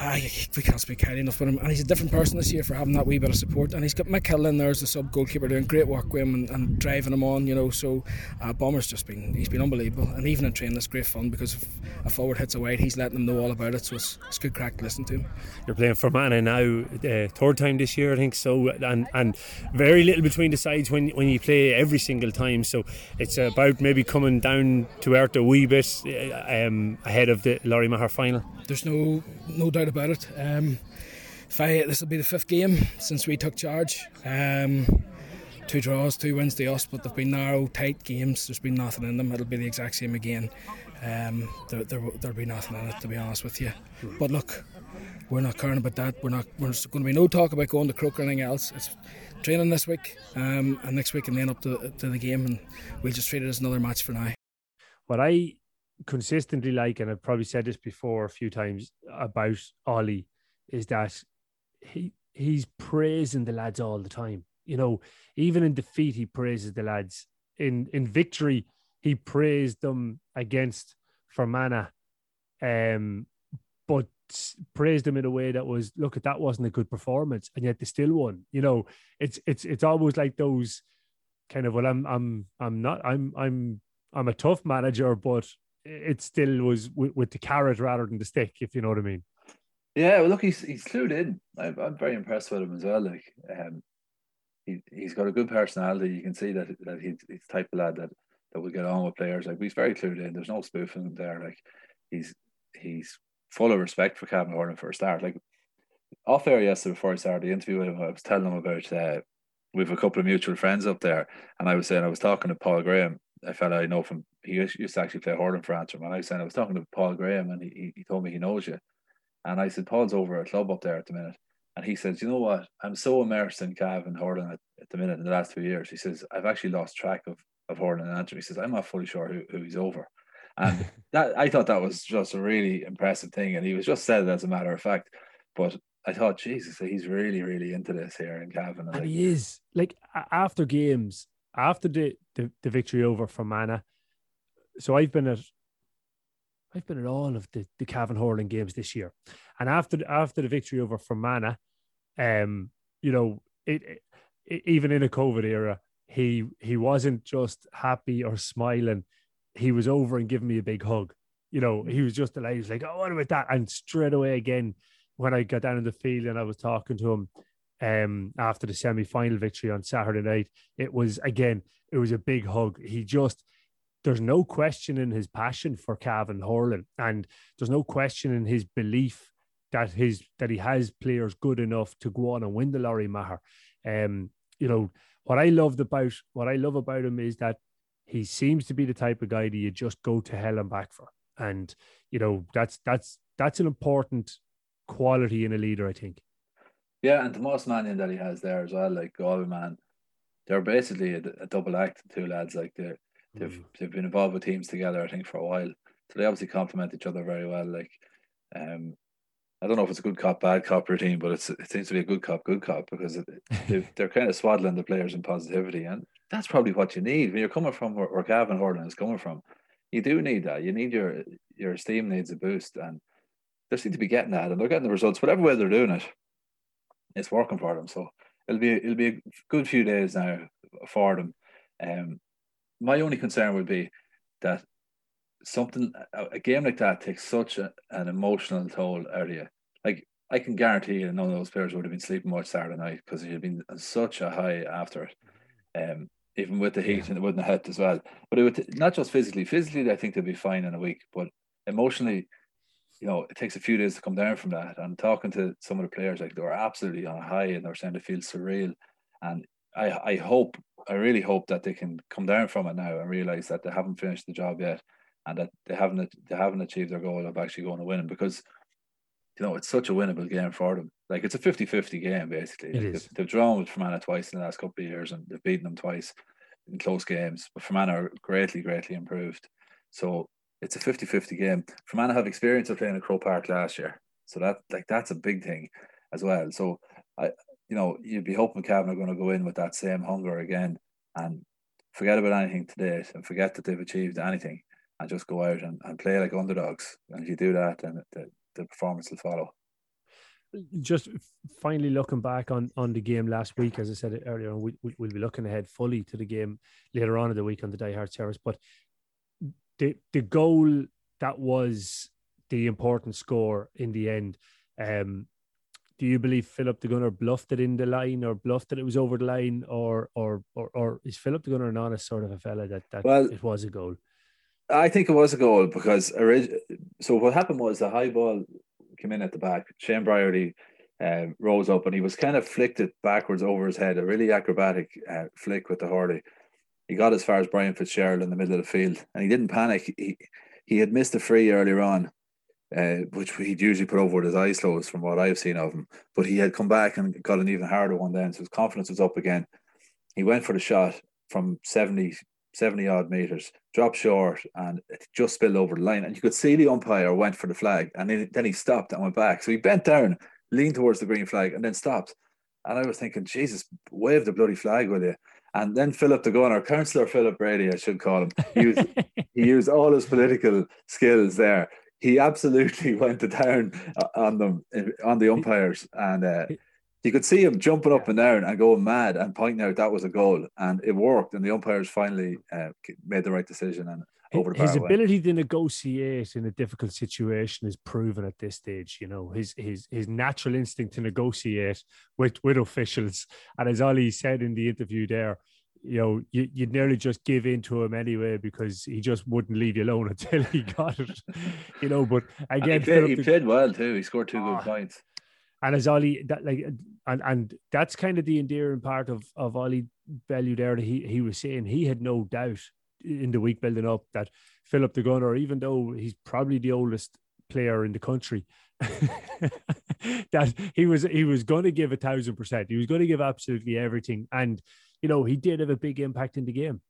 ah, we can't speak highly enough about him. And he's a different person this year for having that wee bit of support. And he's got Mick Hill in there as the sub goalkeeper doing great work with him and, and driving him on, you know. So uh, Bomber's just been he's been unbelievable. And even in training, it's great fun because if a forward hits a wide, he's letting them know all about it. So it's, it's good crack to listen to him. You're playing for Fermanagh now, uh, third time this year, I think. So and and very little between the sides when when you play every single time. So it's about maybe coming down to earth a wee bit uh, um, ahead of the Lory Meagher final. There's no no doubt about it. Um, I, this will be the fifth game since we took charge. Um, two draws, two wins to us, but they've been narrow, tight games. There's been nothing in them. It'll be the exact same again. Um, there, there, there'll be nothing in it, to be honest with you. But look, we're not caring about that. We're not. There's going to be no talk about going to Croke or anything else. It's training this week um, and next week, and then up to, to the game, and we'll just treat it as another match for now. What I consistently like, and I've probably said this before a few times about Ollie, is that he he's praising the lads all the time. You know, even in defeat, he praises the lads. In in victory, he praised them against Fermanagh, um, but praised them in a way that was look at that wasn't a good performance, and yet they still won. You know, it's it's it's almost like those kind of well, I'm I'm I'm not I'm I'm I'm a tough manager, but it still was with, with, the carrot rather than the stick, if you know what I mean. Yeah, well, look, he's he's clued in. I'm, I'm very impressed with him as well. Like, um, he he's got a good personality. You can see that that he's, he's type of lad that that will get on with players. Like, he's very clued in. There's no spoofing there. Like, he's he's full of respect for Cavan hurling for a start. Like, off air yesterday before I started the interview with him, I was telling him about uh, we have a couple of mutual friends up there, and I was saying I was talking to Paul Graham, a fella I know from he used to actually play hurling for Antrim, and I was saying I was talking to Paul Graham, and he, he told me he knows you, and I said Paul's over a club up there at the minute, and he says, you know what, I'm so immersed in Cavan hurling at, at the minute in the last two years. He says I've actually lost track of of hurling in Antrim. He says I'm not fully sure who, who he's over. And that I thought that was just a really impressive thing, and he was just said it as a matter of fact. But I thought, Jesus, he's really, really into this here in Cavan. And, and he is like after games, after the, the, the victory over Fermanagh, so I've been at I've been at all of the, the Cavan Hurling games this year. And after after the victory over Fermanagh, um, you know, it, it, even in a COVID era, he he wasn't just happy or smiling. He was over and giving me a big hug. You know, he was just delighted. He was like, "Oh, what about that?" And straight away again, when I got down in the field and I was talking to him, um, after the semi-final victory on Saturday night. It was again, it was a big hug. He just there's no question in his passion for Cavan Hurling, and there's no question in his belief that his that he has players good enough to go on and win the Lory Meagher. Um, you know what I loved about what I love about him is that he seems to be the type of guy that you just go to hell and back for, and you know that's that's that's an important quality in a leader, I think. Yeah, and Tomas Mannion that he has there as well, like Galway man, they're basically a, a double act, two lads. Like they they've mm. they've been involved with teams together, I think, for a while. So they obviously complement each other very well. Like, um, I don't know if it's a good cop, bad cop routine, but it's it seems to be a good cop, good cop because it, they're kind of swaddling the players in positivity, and that's probably what you need when you're coming from where, where Cavan Hurling is coming from. You do need that. You need your your esteem needs a boost, and they seem to be getting that, and they're getting the results. Whatever way they're doing it, it's working for them. So it'll be it'll be a good few days now for them. Um, my only concern would be that something a game like that takes such a, an emotional toll out of you. Like I can guarantee you, none of those players would have been sleeping much Saturday night because you'd been on such a high after it. Um, even with the heat and it wouldn't have helped as well. But it would not just physically. Physically, I think they'd be fine in a week, but emotionally, you know, it takes a few days to come down from that. And talking to some of the players, like they were absolutely on a high and they were saying they feel surreal. And I, I hope, I really hope that they can come down from it now and realize that they haven't finished the job yet, and that they haven't they haven't achieved their goal of actually going to win. Because you know, it's such a winnable game for them. Like it's a 50-50 game basically. Like they've, they've, drawn with Fermanagh twice in the last couple of years and they've beaten them twice in close games. But Fermanagh are greatly, greatly improved. So it's a 50-50 game. Fermanagh have experience of playing at Croke Park last year. So that like that's a big thing as well. So I you know, you'd be hoping Cavan are going to go in with that same hunger again and forget about anything today and forget that they've achieved anything and just go out and, and play like underdogs. And if you do that, then the, the performance will follow. Just finally looking back on on the game last week, as I said earlier, we, we, will be looking ahead fully to the game later on in the week on the Die Hard service. But the the goal that was the important score in the end. Um, do you believe Philip the Gunner bluffed it in the line or bluffed that it was over the line or or or, or is Philip the Gunner an honest sort of a fella that, that well, it was a goal? I think it was a goal because so what happened was the high ball came in at the back. Shane Brierly uh, rose up and he was kind of flicked it backwards over his head, a really acrobatic uh, flick with the hurley. He got as far as Brian Fitzgerald in the middle of the field and he didn't panic. He he had missed a free earlier on uh, which he'd usually put over with his eyes closed from what I've seen of him. But he had come back and got an even harder one then, so his confidence was up again. He went for the shot from 70, 70 odd meters, dropped short, and it just spilled over the line. And you could see the umpire went for the flag, and then, then he stopped and went back. So he bent down, leaned towards the green flag, and then stopped. And I was thinking, Jesus, wave the bloody flag, will you? And then Philip the Gunner, Councillor Philip Brady, I should call him, he used, he used all his political skills there he absolutely went to town uh, on them on the umpires, and uh, you could see him jumping up and down and going mad and pointing out that was a goal, and it worked. And the umpires finally uh, made the right decision and over his ability to negotiate in a difficult situation is proven at this stage. You know his his his natural instinct to negotiate with with officials, and as Ollie said in the interview there, you know, you, would nearly just give in to him anyway because he just wouldn't leave you alone until he got it. You know, but again, he, played, he played, well too. He scored two oh, good ah. points. And as Ollie that like and and that's kind of the endearing part of of Ollie Bellew there that he he was saying he had no doubt in the week building up that Philip the Gunner, even though he's probably the oldest player in the country, that he was he was going to give a thousand percent. He was going to give absolutely everything, and you know, he did have a big impact in the game.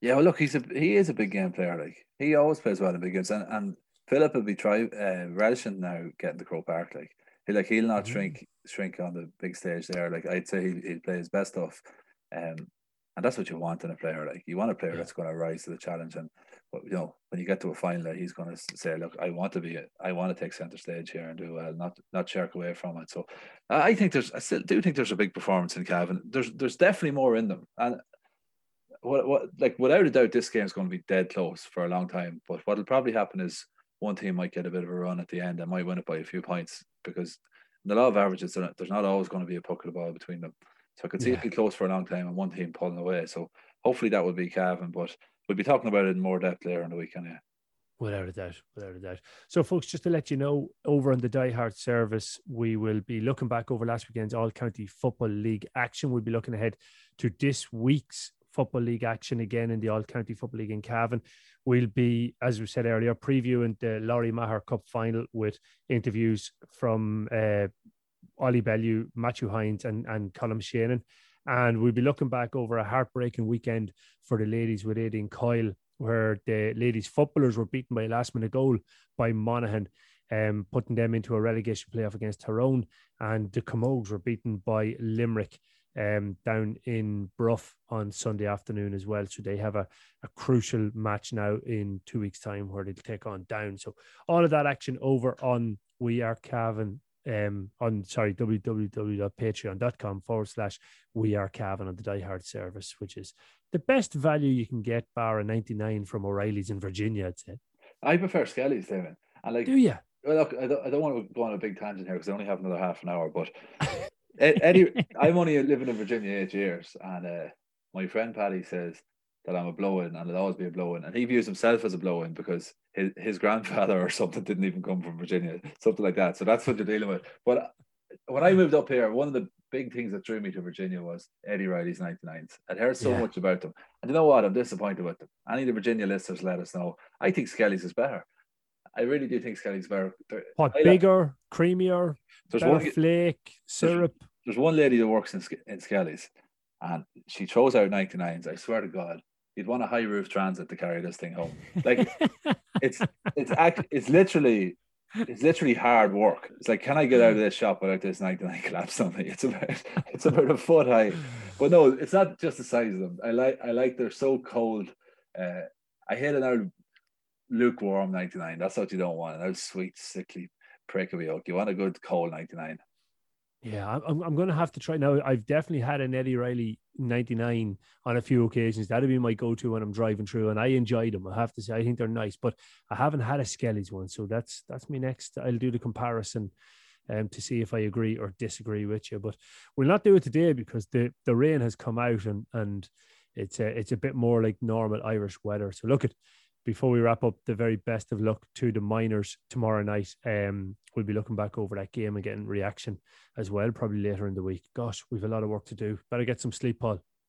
Yeah, well, look, he's a he is a big game player. Like he always plays well in big games, and, and Philip will be try uh, relishing now getting the Croke Park. Like he like he'll not mm-hmm. shrink shrink on the big stage there. Like I'd say he he'll play his best off, um, and that's what you want in a player. Like you want a player yeah. that's going to rise to the challenge, and you know when you get to a final, he's going to say, "Look, I want to be, I want to take center stage here and do well, not not shirk away from it." So I think there's, I still do think there's a big performance in Cavan. There's there's definitely more in them, and what what like without a doubt, this game's going to be dead close for a long time. But what'll probably happen is one team might get a bit of a run at the end and might win it by a few points because in the law of averages, there's not always going to be a puck of the ball between them. So I could see yeah. it be close for a long time and one team pulling away. So hopefully that would be Cavan, but we'll be talking about it in more depth later in the weekend. Yeah. Without a doubt, without a doubt. So, folks, just to let you know, over on the Die Hard service, we will be looking back over last weekend's All County Football League action. We'll be looking ahead to this week's Football League action again in the All County Football League in Cavan. We'll be, as we said earlier, previewing the Lory Meagher Cup final with interviews from uh, Ollie Bellew, Matthew Hines, and, and Colm Shannon. And we'll be looking back over a heartbreaking weekend for the ladies with Aideen Coyle, where the ladies footballers were beaten by a last minute goal by Monaghan, um, putting them into a relegation playoff against Tyrone. And the Camogues were beaten by Limerick um, down in Bruff on Sunday afternoon as well. So they have a, a crucial match now in two weeks' time where they'll take on Down. So all of that action over on We Are Cavan um, on sorry www.patreon.com forward slash we are Cavan on the Die Hard service, which is the best value you can get bar a 99 from O'Reilly's in Virginia, I'd say. I prefer Skelly's, David. And like, Do you? well, look, I don't, I don't want to go on a big tangent here because I only have another half an hour. But Eddie, I'm only living in Virginia eight years, and uh, my friend Paddy says that I'm a blow-in, and I'll always be a blow-in, and he views himself as a blow-in because his his grandfather or something didn't even come from Virginia, something like that. So that's what you're dealing with. But when I moved up here, one of the big things that drew me to Virginia was Eddie Riley's 99s. I'd heard so Yeah. much about them. And you know what? I'm disappointed with them. Any of the Virginia listeners let us know. I think Skelly's is better. I really do think Skelly's better. What, I like- bigger, creamier, There's one, flake, syrup? there's one lady that works in, in Skelly's and she throws out 99s. I swear to God, you'd want a high roof transit to carry this thing home. Like it's it's act it's literally it's literally hard work. It's like, can I get out of this shop without this 99 collapse on me? It's about it's about a foot high. But no, it's not just the size of them. I like I like they're so cold. Uh, I hate an old lukewarm 99. That's what you don't want. An old sweet, sickly prick of. You want a good cold 99. Yeah, I'm- I'm, I'm going to have to try now. I've definitely had an Eddie Riley 99 on a few occasions. That'd be my go to when I'm driving through, and I enjoyed them. I have to say, I think they're nice, but I haven't had a Skelly's one. So that's that's me next. I'll do the comparison um, to see if I agree or disagree with you. But we'll not do it today because the, the rain has come out and, and it's a, it's a bit more like normal Irish weather. So look at before we wrap up, the very best of luck to the minors tomorrow night. Um, we'll be looking back over that game and getting reaction as well, probably later in the week. Gosh, we've a lot of work to do. Better get some sleep, Paul.